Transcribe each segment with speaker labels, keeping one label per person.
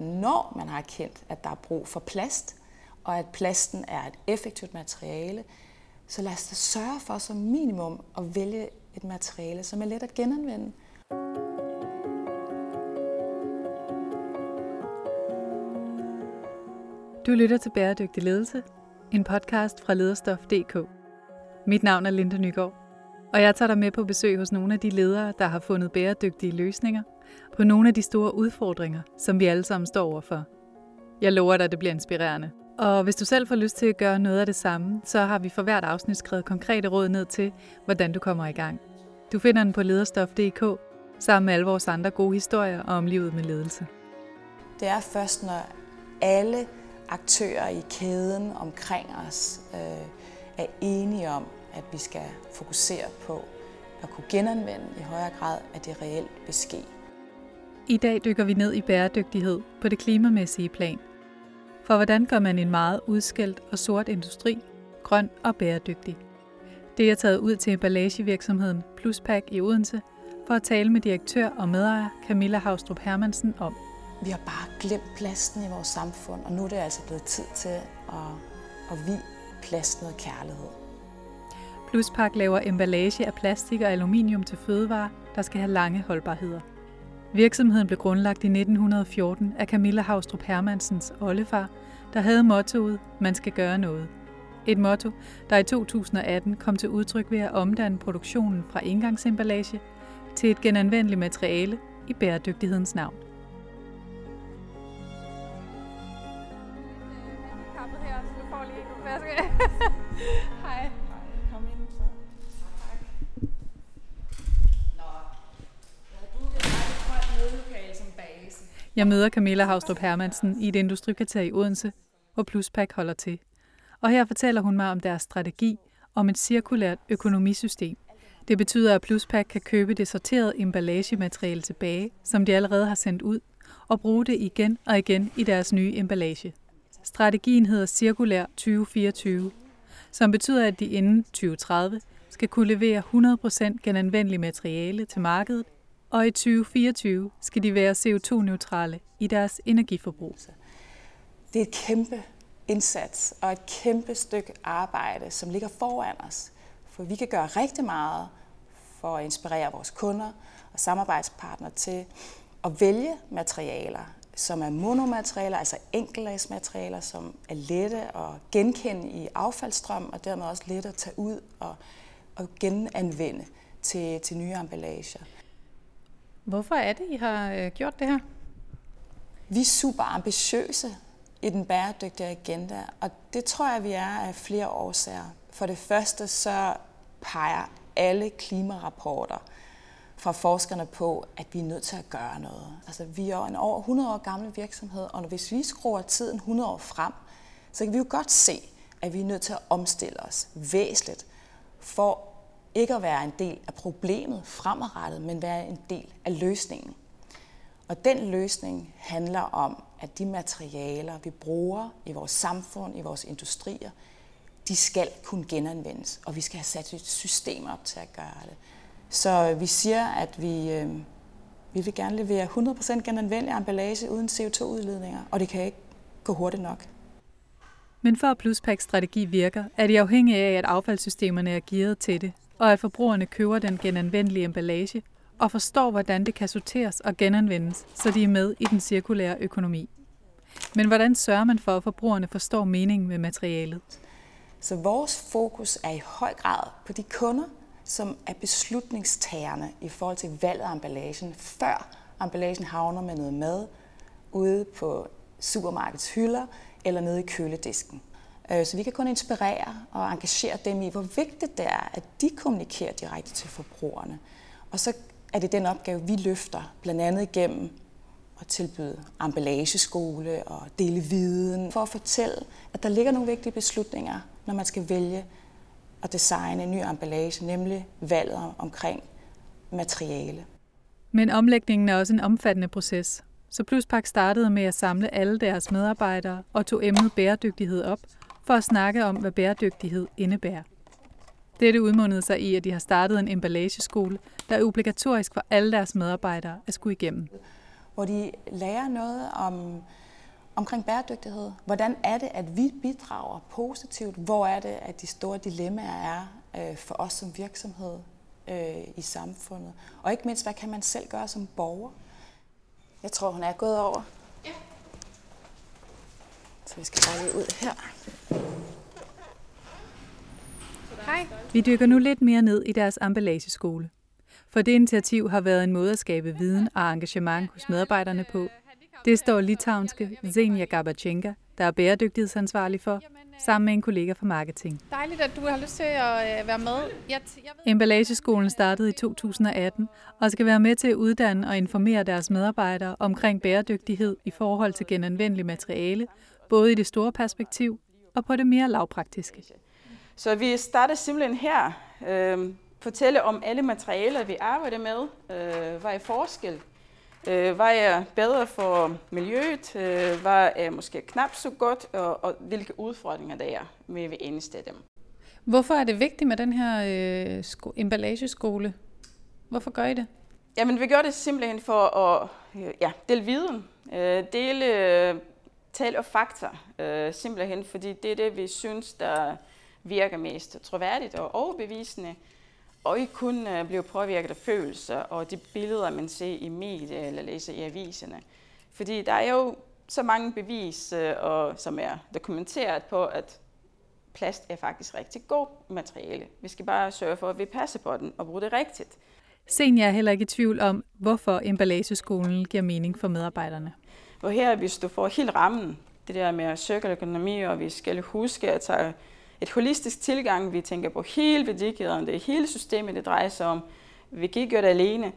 Speaker 1: Når man har erkendt, at der er brug for plast, og at plasten er et effektivt materiale, så lad os da sørge for som minimum at vælge et materiale, som er let at genanvende.
Speaker 2: Du lytter til Bæredygtig Ledelse, en podcast fra lederstof.dk. Mit navn er Linda Nygaard, og jeg tager dig med på besøg hos nogle af de ledere, der har fundet bæredygtige løsninger på nogle af de store udfordringer, som vi alle sammen står overfor. Jeg lover dig, at det bliver inspirerende. Og hvis du selv får lyst til at gøre noget af det samme, så har vi for hvert afsnit skrevet konkrete råd ned til, hvordan du kommer i gang. Du finder den på lederstof.dk sammen med alle vores andre gode historier om livet med ledelse.
Speaker 1: Det er først, når alle aktører i kæden omkring os øh, er enige om, at vi skal fokusere på at kunne genanvende i højere grad, at det reelt vil ske.
Speaker 2: I dag dykker vi ned i bæredygtighed på det klimamæssige plan. For hvordan gør man en meget udskældt og sort industri grøn og bæredygtig? Det er taget ud til emballagevirksomheden Pluspack i Odense for at tale med direktør og medejer Camilla Havstrup Hermansen om.
Speaker 1: Vi har bare glemt plasten i vores samfund, og nu er det altså blevet tid til at, at vi plast noget kærlighed.
Speaker 2: Pluspack laver emballage af plastik og aluminium til fødevarer, der skal have lange holdbarheder. Virksomheden blev grundlagt i 1914 af Camilla Havstrup Hermansens oldefar, der havde mottoet, man skal gøre noget. Et motto, der i 2018 kom til udtryk ved at omdanne produktionen fra indgangsemballage til et genanvendeligt materiale i bæredygtighedens navn.
Speaker 1: Jeg
Speaker 2: møder Camilla Havstrup Hermansen i et industrikvarter i Odense, hvor Pluspack holder til. Og her fortæller hun mig om deres strategi om et cirkulært økonomisystem. Det betyder, at Pluspack kan købe det sorterede emballagemateriale tilbage, som de allerede har sendt ud, og bruge det igen og igen i deres nye emballage. Strategien hedder Cirkulær 2024, som betyder, at de inden 2030 skal kunne levere 100% genanvendelig materiale til markedet, og i 2024 skal de være CO2-neutrale i deres energiforbrug.
Speaker 1: Det er et kæmpe indsats og et kæmpe stykke arbejde, som ligger foran os. For vi kan gøre rigtig meget for at inspirere vores kunder og samarbejdspartnere til at vælge materialer, som er monomaterialer, altså enkeltlagsmaterialer, som er lette at genkende i affaldsstrøm, og dermed også lette at tage ud og, og genanvende til, til nye emballager.
Speaker 2: Hvorfor er det, I har øh, gjort det her?
Speaker 1: Vi er super ambitiøse i den bæredygtige agenda, og det tror jeg, vi er af flere årsager. For det første så peger alle klimarapporter fra forskerne på, at vi er nødt til at gøre noget. Altså, vi er en over 100 år gammel virksomhed, og hvis vi skruer tiden 100 år frem, så kan vi jo godt se, at vi er nødt til at omstille os væsentligt for ikke at være en del af problemet fremadrettet, men være en del af løsningen. Og den løsning handler om, at de materialer, vi bruger i vores samfund, i vores industrier, de skal kunne genanvendes, og vi skal have sat et system op til at gøre det. Så vi siger, at vi, øh, vi vil gerne levere 100% genanvendelig emballage uden CO2-udledninger, og det kan ikke gå hurtigt nok.
Speaker 2: Men for at Pluspack strategi virker, er de afhængige af, at affaldssystemerne er gearet til det, og at forbrugerne køber den genanvendelige emballage og forstår, hvordan det kan sorteres og genanvendes, så de er med i den cirkulære økonomi. Men hvordan sørger man for, at forbrugerne forstår meningen med materialet?
Speaker 1: Så vores fokus er i høj grad på de kunder, som er beslutningstagerne i forhold til valget af emballagen, før emballagen havner med noget mad ude på supermarkedets hylder eller nede i køledisken. Øh, så vi kan kun inspirere og engagere dem i, hvor vigtigt det er, at de kommunikerer direkte til forbrugerne. Og så er det den opgave, vi løfter, blandt andet igennem at tilbyde emballageskole og dele viden, for at fortælle, at der ligger nogle vigtige beslutninger, når man skal vælge at designe en ny emballage, nemlig valget omkring materiale.
Speaker 2: Men omlægningen er også en omfattende proces. Så Pluspak startede med at samle alle deres medarbejdere og tog emnet bæredygtighed op for at snakke om, hvad bæredygtighed indebærer. Dette udmundede sig i, at de har startet en emballageskole, der er obligatorisk for alle deres medarbejdere at skulle igennem.
Speaker 1: hvor de lærer noget om, omkring bæredygtighed. Hvordan er det, at vi bidrager positivt? Hvor er det, at de store dilemmaer er øh, for os som virksomhed øh, i samfundet? Og ikke mindst, hvad kan man selv gøre som borger? Jeg tror, hun er gået over. Så vi skal bare lige ud her.
Speaker 2: Hej. Vi dykker nu lidt mere ned i deres emballageskole. For det initiativ har været en måde at skabe viden og engagement hos medarbejderne på. Det står litauiske Zenia Gabachenka, der er bæredygtighedsansvarlig for, sammen med en kollega fra marketing.
Speaker 3: Dejligt, at du har lyst til at øh, være med. Jeg
Speaker 2: jeg ved... Emballageskolen startede i 2018 og skal være med til at uddanne og informere deres medarbejdere omkring bæredygtighed i forhold til genanvendelig materiale, både i det store perspektiv og på det mere lavpraktiske.
Speaker 4: Så vi starter simpelthen her. Øh, fortælle om alle materialer, vi arbejder med. Øh, hvad er forskel? Øh, hvad er bedre for miljøet? Øh, hvad er måske knap så godt? Og, og hvilke udfordringer der er med ved eneste dem.
Speaker 3: Hvorfor er det vigtigt med den her øh, sko- emballageskole? Hvorfor gør I det?
Speaker 4: Jamen, vi gør det simpelthen for at øh, ja, dele viden, øh, dele tal og fakta, øh, simpelthen fordi det er det, vi synes, der virker mest troværdigt og overbevisende, og ikke kun øh, blive påvirket af følelser og de billeder, man ser i medier eller læser i aviserne. Fordi der er jo så mange bevis, øh, og, som er dokumenteret på, at plast er faktisk rigtig god materiale. Vi skal bare sørge for, at vi passer på den og bruger det rigtigt.
Speaker 2: Senior er heller ikke i tvivl om, hvorfor emballageskolen giver mening for medarbejderne.
Speaker 4: Og her, hvis du får helt rammen, det der med cirkulær økonomi, og vi skal huske at tage et holistisk tilgang. Vi tænker på hele værdikæden, det er hele systemet, det drejer sig om. Vi kan ikke gøre det alene.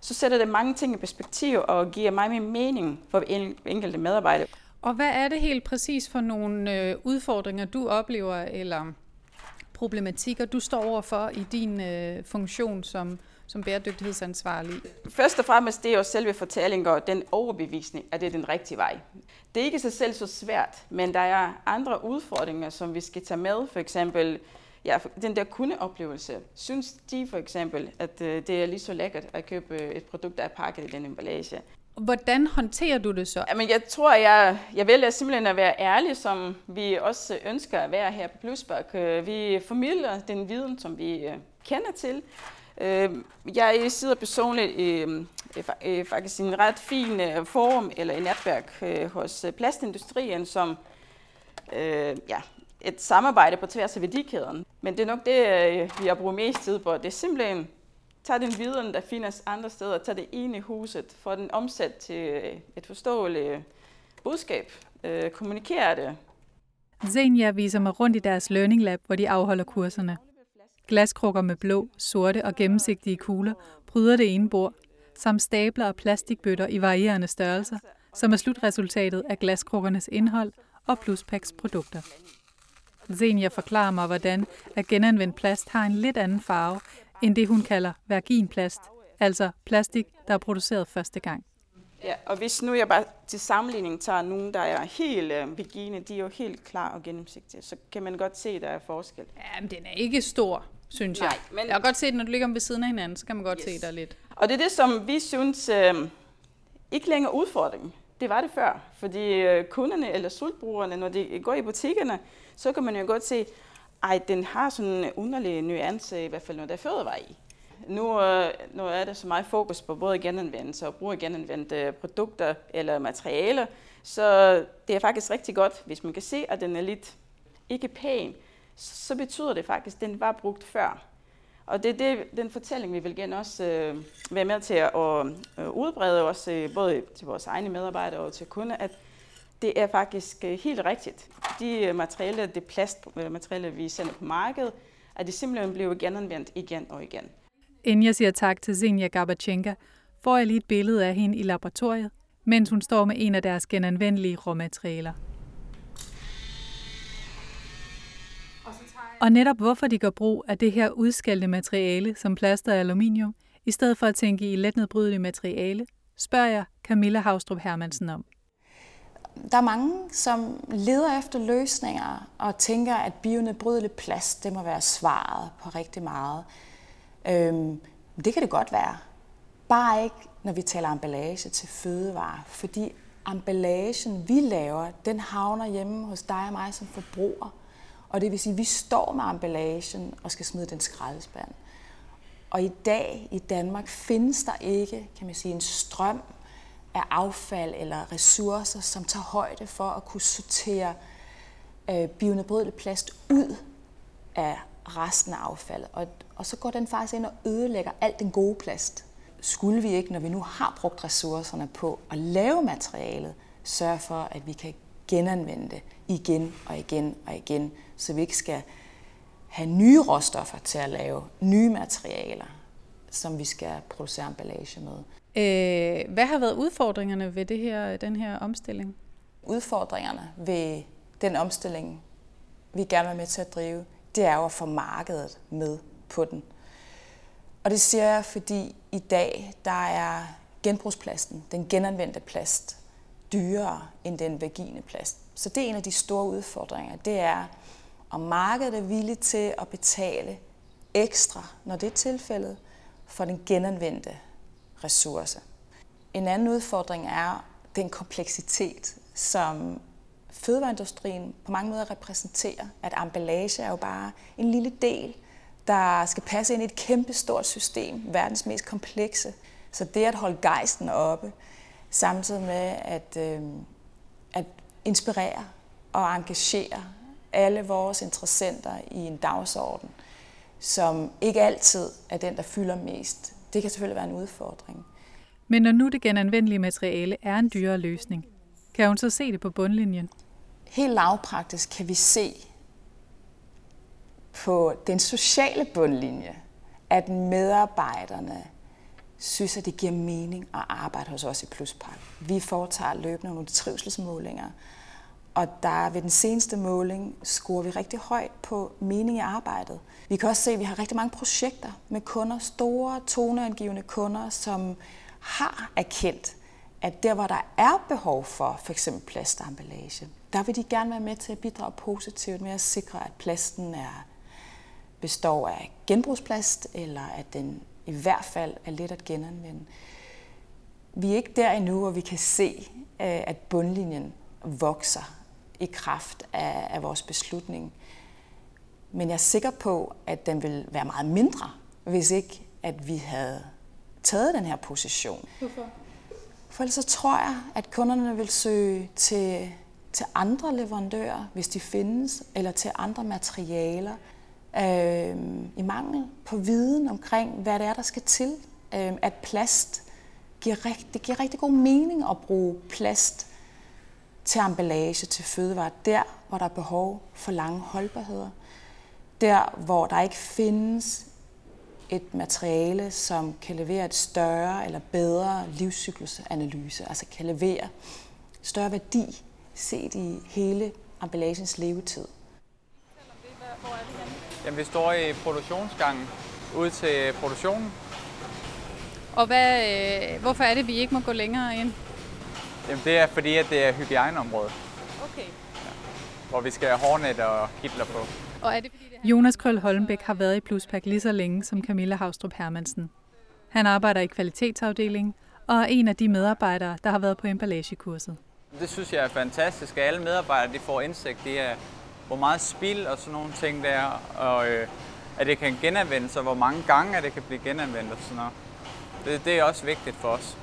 Speaker 4: Så sætter det mange ting i perspektiv og giver mig mere mening for enkelte medarbejdere.
Speaker 3: Og hvad er det helt præcis for nogle øh, udfordringer, du oplever, eller problematikker, du står overfor i din øh, funktion som, som bæredygtighedsansvarlig?
Speaker 4: Først og fremmest det er jo selve fortællingen og den overbevisning, at det er den rigtige vej. Det er ikke sig selv så svært, men der er andre udfordringer, som vi skal tage med. For eksempel ja, den der kundeoplevelse. Synes de for eksempel, at øh, det er lige så lækkert at købe et produkt, der er pakket i den emballage?
Speaker 3: Hvordan håndterer du det så?
Speaker 4: Jamen, jeg tror, jeg, jeg vælger simpelthen at være ærlig, som vi også ønsker at være her på Plusbak. Øh, vi formidler den viden, som vi øh, kender til. Øh, Jeg sidder personligt øh, øh, øh, i faktisk en ret fin forum eller et netværk hos plastindustrien, som øh, ja, et samarbejde på tværs af værdikæden. Men det er nok det, vi har brugt mest tid på. Det er simpelthen Tag den viden, der findes andre steder, tag det ind i huset, få den omsat til et forståeligt budskab, øh, kommunikere det.
Speaker 2: Zenia viser mig rundt i deres Learning Lab, hvor de afholder kurserne. Glaskrukker med blå, sorte og gennemsigtige kugler pryder det ene bord, samt stabler og plastikbøtter i varierende størrelser, som er slutresultatet af glaskrukkernes indhold og Pluspaks produkter. Zenia forklarer mig, hvordan at genanvendt plast har en lidt anden farve, end det hun kalder virginplast, altså plastik, der er produceret første gang.
Speaker 4: Ja, og hvis nu jeg bare til sammenligning tager nogen, der er helt øh, virgine, de er jo helt klar og gennemsigtige, så kan man godt se, at der er forskel.
Speaker 3: Ja, men den er ikke stor synes jeg. Nej, men... Jeg kan godt se, at når du ligger ved siden af hinanden, så kan man godt yes. se der lidt.
Speaker 4: Og det er det, som vi synes øh, ikke længere udfordring. Det var det før, fordi øh, kunderne eller slutbrugerne, når de går i butikkerne, så kan man jo godt se, at den har sådan en underlig nuance, i hvert fald når der er fødevare i. Nu, øh, nu er der så meget fokus på både genanvendelse og brug af genanvendte produkter eller materialer, så det er faktisk rigtig godt, hvis man kan se, at den er lidt ikke pæn, så betyder det faktisk, at den var brugt før. Og det er det, den fortælling, vi vil gerne også øh, være med til at øh, udbrede, også øh, både til vores egne medarbejdere og til kunder, at det er faktisk øh, helt rigtigt. De øh, materialer, det plastmaterialer, vi sender på markedet, at det simpelthen bliver genanvendt igen og igen.
Speaker 2: Inden jeg siger tak til Zenia Gabachenka, får jeg lige et billede af hende i laboratoriet, mens hun står med en af deres genanvendelige råmaterialer. Og netop hvorfor de gør brug af det her udskældte materiale som plaster og aluminium, i stedet for at tænke i letnedbrydelige materiale, spørger jeg Camilla Havstrup Hermansen om.
Speaker 1: Der er mange, som leder efter løsninger og tænker, at bionedbrydelig plast, det må være svaret på rigtig meget. Øhm, det kan det godt være. Bare ikke når vi taler emballage til fødevarer, fordi emballagen, vi laver, den havner hjemme hos dig og mig som forbruger. Og det vil sige, at vi står med emballagen og skal smide den skraldespand. Og i dag i Danmark findes der ikke, kan man sige, en strøm af affald eller ressourcer, som tager højde for at kunne sortere øh, bionedbrydelig plast ud af resten af affaldet. Og, og så går den faktisk ind og ødelægger alt den gode plast. Skulle vi ikke, når vi nu har brugt ressourcerne på at lave materialet, sørge for, at vi kan genanvende det igen og igen og igen, så vi ikke skal have nye råstoffer til at lave nye materialer, som vi skal producere emballage med.
Speaker 3: Øh, hvad har været udfordringerne ved det her, den her omstilling?
Speaker 1: Udfordringerne ved den omstilling, vi gerne vil med til at drive, det er jo at få markedet med på den. Og det siger jeg, fordi i dag, der er genbrugsplasten, den genanvendte plast, dyrere end den vagine plast. Så det er en af de store udfordringer. Det er, om markedet er villig til at betale ekstra, når det er tilfældet, for den genanvendte ressource. En anden udfordring er den kompleksitet, som fødevareindustrien på mange måder repræsenterer, at emballage er jo bare en lille del, der skal passe ind i et kæmpestort system, verdens mest komplekse. Så det at holde gejsten oppe, samtidig med at, øh, at inspirere og engagere alle vores interessenter i en dagsorden, som ikke altid er den, der fylder mest. Det kan selvfølgelig være en udfordring.
Speaker 2: Men når nu det genanvendelige materiale er en dyrere løsning, kan hun så se det på bundlinjen?
Speaker 1: Helt lavpraktisk kan vi se på den sociale bundlinje, at medarbejderne synes, at det giver mening at arbejde hos os i Pluspark. Vi foretager løbende nogle trivselsmålinger, og der ved den seneste måling scorer vi rigtig højt på mening i arbejdet. Vi kan også se, at vi har rigtig mange projekter med kunder, store toneangivende kunder, som har erkendt, at der hvor der er behov for f.eks. plastemballage, der vil de gerne være med til at bidrage positivt med at sikre, at plasten er, består af genbrugsplast, eller at den i hvert fald er let at genanvende. Vi er ikke der endnu, hvor vi kan se, øh, at bundlinjen vokser i kraft af, af vores beslutning. Men jeg er sikker på, at den vil være meget mindre, hvis ikke at vi havde taget den her position.
Speaker 3: Hvorfor?
Speaker 1: For ellers så tror jeg, at kunderne vil søge til, til andre leverandører, hvis de findes, eller til andre materialer, øh, i mangel på viden omkring, hvad det er, der skal til. Øh, at plast giver, rigt, det giver rigtig god mening at bruge plast til emballage, til fødevarer, der hvor der er behov for lange holdbarheder. Der hvor der ikke findes et materiale, som kan levere et større eller bedre livscyklusanalyse, altså kan levere større værdi set i hele emballagens levetid. Hvor er det henne?
Speaker 5: Jamen, vi står i produktionsgangen ud til produktionen.
Speaker 3: Og hvad, øh, hvorfor er det, vi ikke må gå længere ind?
Speaker 5: Jamen, det er fordi, at det er hygiejneområde,
Speaker 3: Okay.
Speaker 5: hvor vi skal have hårnet og hitler på.
Speaker 3: Og er det fordi, det
Speaker 2: Jonas Krøll Holmbæk har været i Pluspack lige så længe som Camilla Havstrup Hermansen. Han arbejder i kvalitetsafdelingen og er en af de medarbejdere, der har været på emballagekurset.
Speaker 5: Det synes jeg er fantastisk, at alle medarbejdere de får indsigt i, at hvor meget spild og sådan nogle ting der er, og øh, at det kan genanvendes, og hvor mange gange at det kan blive genanvendt og sådan noget. Det, det er også vigtigt for os.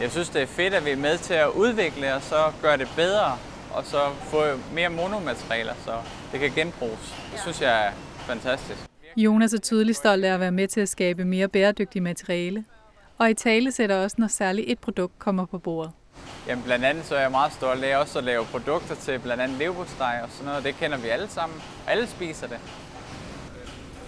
Speaker 5: Jeg synes, det er fedt, at vi er med til at udvikle og så gøre det bedre, og så få mere monomaterialer, så det kan genbruges. Det synes jeg er fantastisk.
Speaker 2: Jonas er tydeligt stolt af at være med til at skabe mere bæredygtige materiale, og i tale sætter også, når særligt et produkt kommer på bordet.
Speaker 5: Jamen blandt andet så er jeg meget stolt af også at lave produkter til blandt andet leverpostej og sådan noget. Det kender vi alle sammen. Alle spiser det.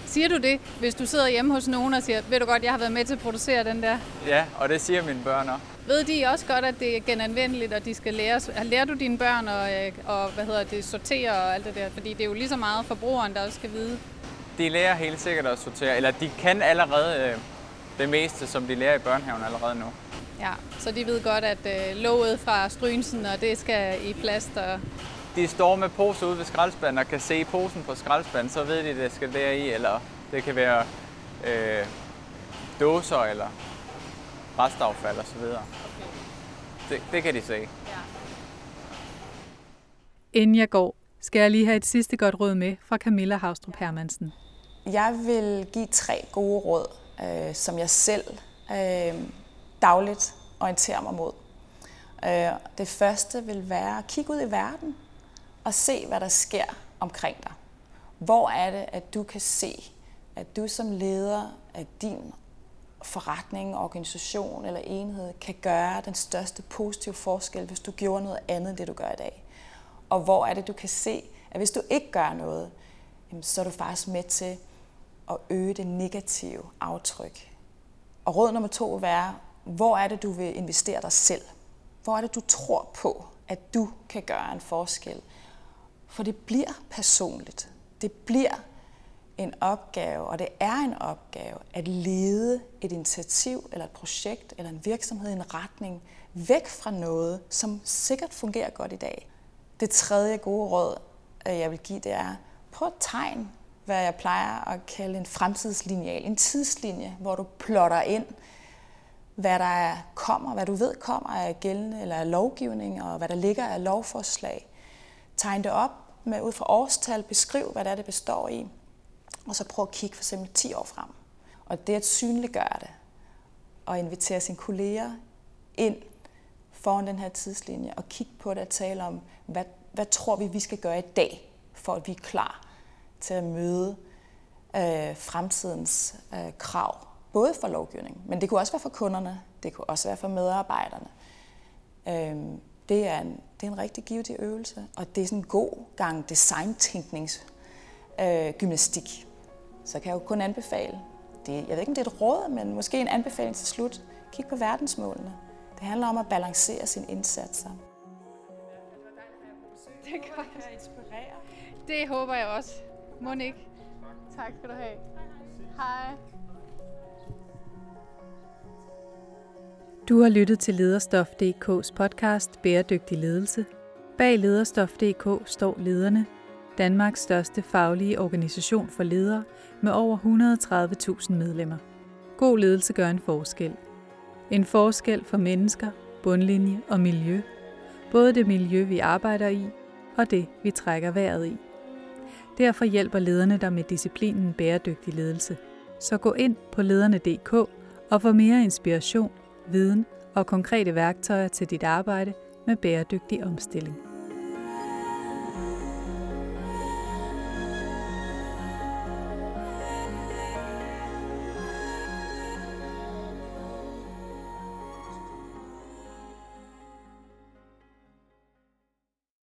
Speaker 3: Siger du det, hvis du sidder hjemme hos nogen og siger, ved du godt, jeg har været med til at producere den der?
Speaker 5: Ja, og det siger mine børn også.
Speaker 3: Ved de også godt, at det er genanvendeligt, og de skal læres? Lærer du dine børn at, og, hvad hedder det, sortere og alt det der? Fordi det er jo lige så meget forbrugeren, der også skal vide.
Speaker 5: De lærer helt sikkert at sortere, eller de kan allerede øh, det meste, som de lærer i børnehaven allerede nu.
Speaker 3: Ja, så de ved godt, at øh, låget fra strynsen, og det skal i plast. Og...
Speaker 5: De står med poser ude ved skraldespanden og kan se posen på skraldespanden, så ved de, at det skal deri, eller det kan være øh, dåser eller restaffald og så videre. Det, det kan de se.
Speaker 2: Inden jeg går, skal jeg lige have et sidste godt råd med fra Camilla Havstrup Hermansen.
Speaker 1: Jeg vil give tre gode råd, øh, som jeg selv øh, dagligt orienterer mig mod. Øh, det første vil være at kigge ud i verden og se, hvad der sker omkring dig. Hvor er det, at du kan se, at du som leder af din forretning, organisation eller enhed kan gøre den største positive forskel, hvis du gjorde noget andet, end det du gør i dag. Og hvor er det, du kan se, at hvis du ikke gør noget, så er du faktisk med til at øge det negative aftryk. Og råd nummer to vil være, hvor er det, du vil investere dig selv? Hvor er det, du tror på, at du kan gøre en forskel? For det bliver personligt. Det bliver en opgave, og det er en opgave at lede et initiativ eller et projekt eller en virksomhed i en retning væk fra noget, som sikkert fungerer godt i dag. Det tredje gode råd, jeg vil give, det er, prøv at tegne, hvad jeg plejer at kalde en fremtidslineal, en tidslinje, hvor du plotter ind, hvad der kommer, hvad du ved kommer af gældende eller af lovgivning, og hvad der ligger af lovforslag. Tegn det op med ud fra årstal, beskriv, hvad det er, det består i, og så prøv at kigge for eksempel 10 år frem. Og det at synliggøre det, og invitere sine kolleger ind foran den her tidslinje, og kigge på det og tale om, hvad, hvad tror vi, vi skal gøre i dag, for at vi er klar til at møde øh, fremtidens øh, krav. Både for lovgivning, men det kunne også være for kunderne, det kunne også være for medarbejderne. Øh, det, er en, det er en rigtig givetig øvelse, og det er sådan en god gang designtænknings øh, gymnastik. Så kan jeg jo kun anbefale, det, jeg ved ikke om det er et råd, men måske en anbefaling til slut, kig på verdensmålene. Det handler om at balancere sine indsatser.
Speaker 3: Det godt. Jeg inspirere. Det håber jeg også. Monique. Tak skal du have. Hej.
Speaker 2: Du har lyttet til Lederstof.dk's podcast Bæredygtig Ledelse. Bag Lederstof.dk står lederne, Danmarks største faglige organisation for ledere med over 130.000 medlemmer. God ledelse gør en forskel. En forskel for mennesker, bundlinje og miljø. Både det miljø, vi arbejder i, og det, vi trækker vejret i. Derfor hjælper lederne dig med disciplinen bæredygtig ledelse. Så gå ind på lederne.dk og få mere inspiration, viden og konkrete værktøjer til dit arbejde med bæredygtig omstilling.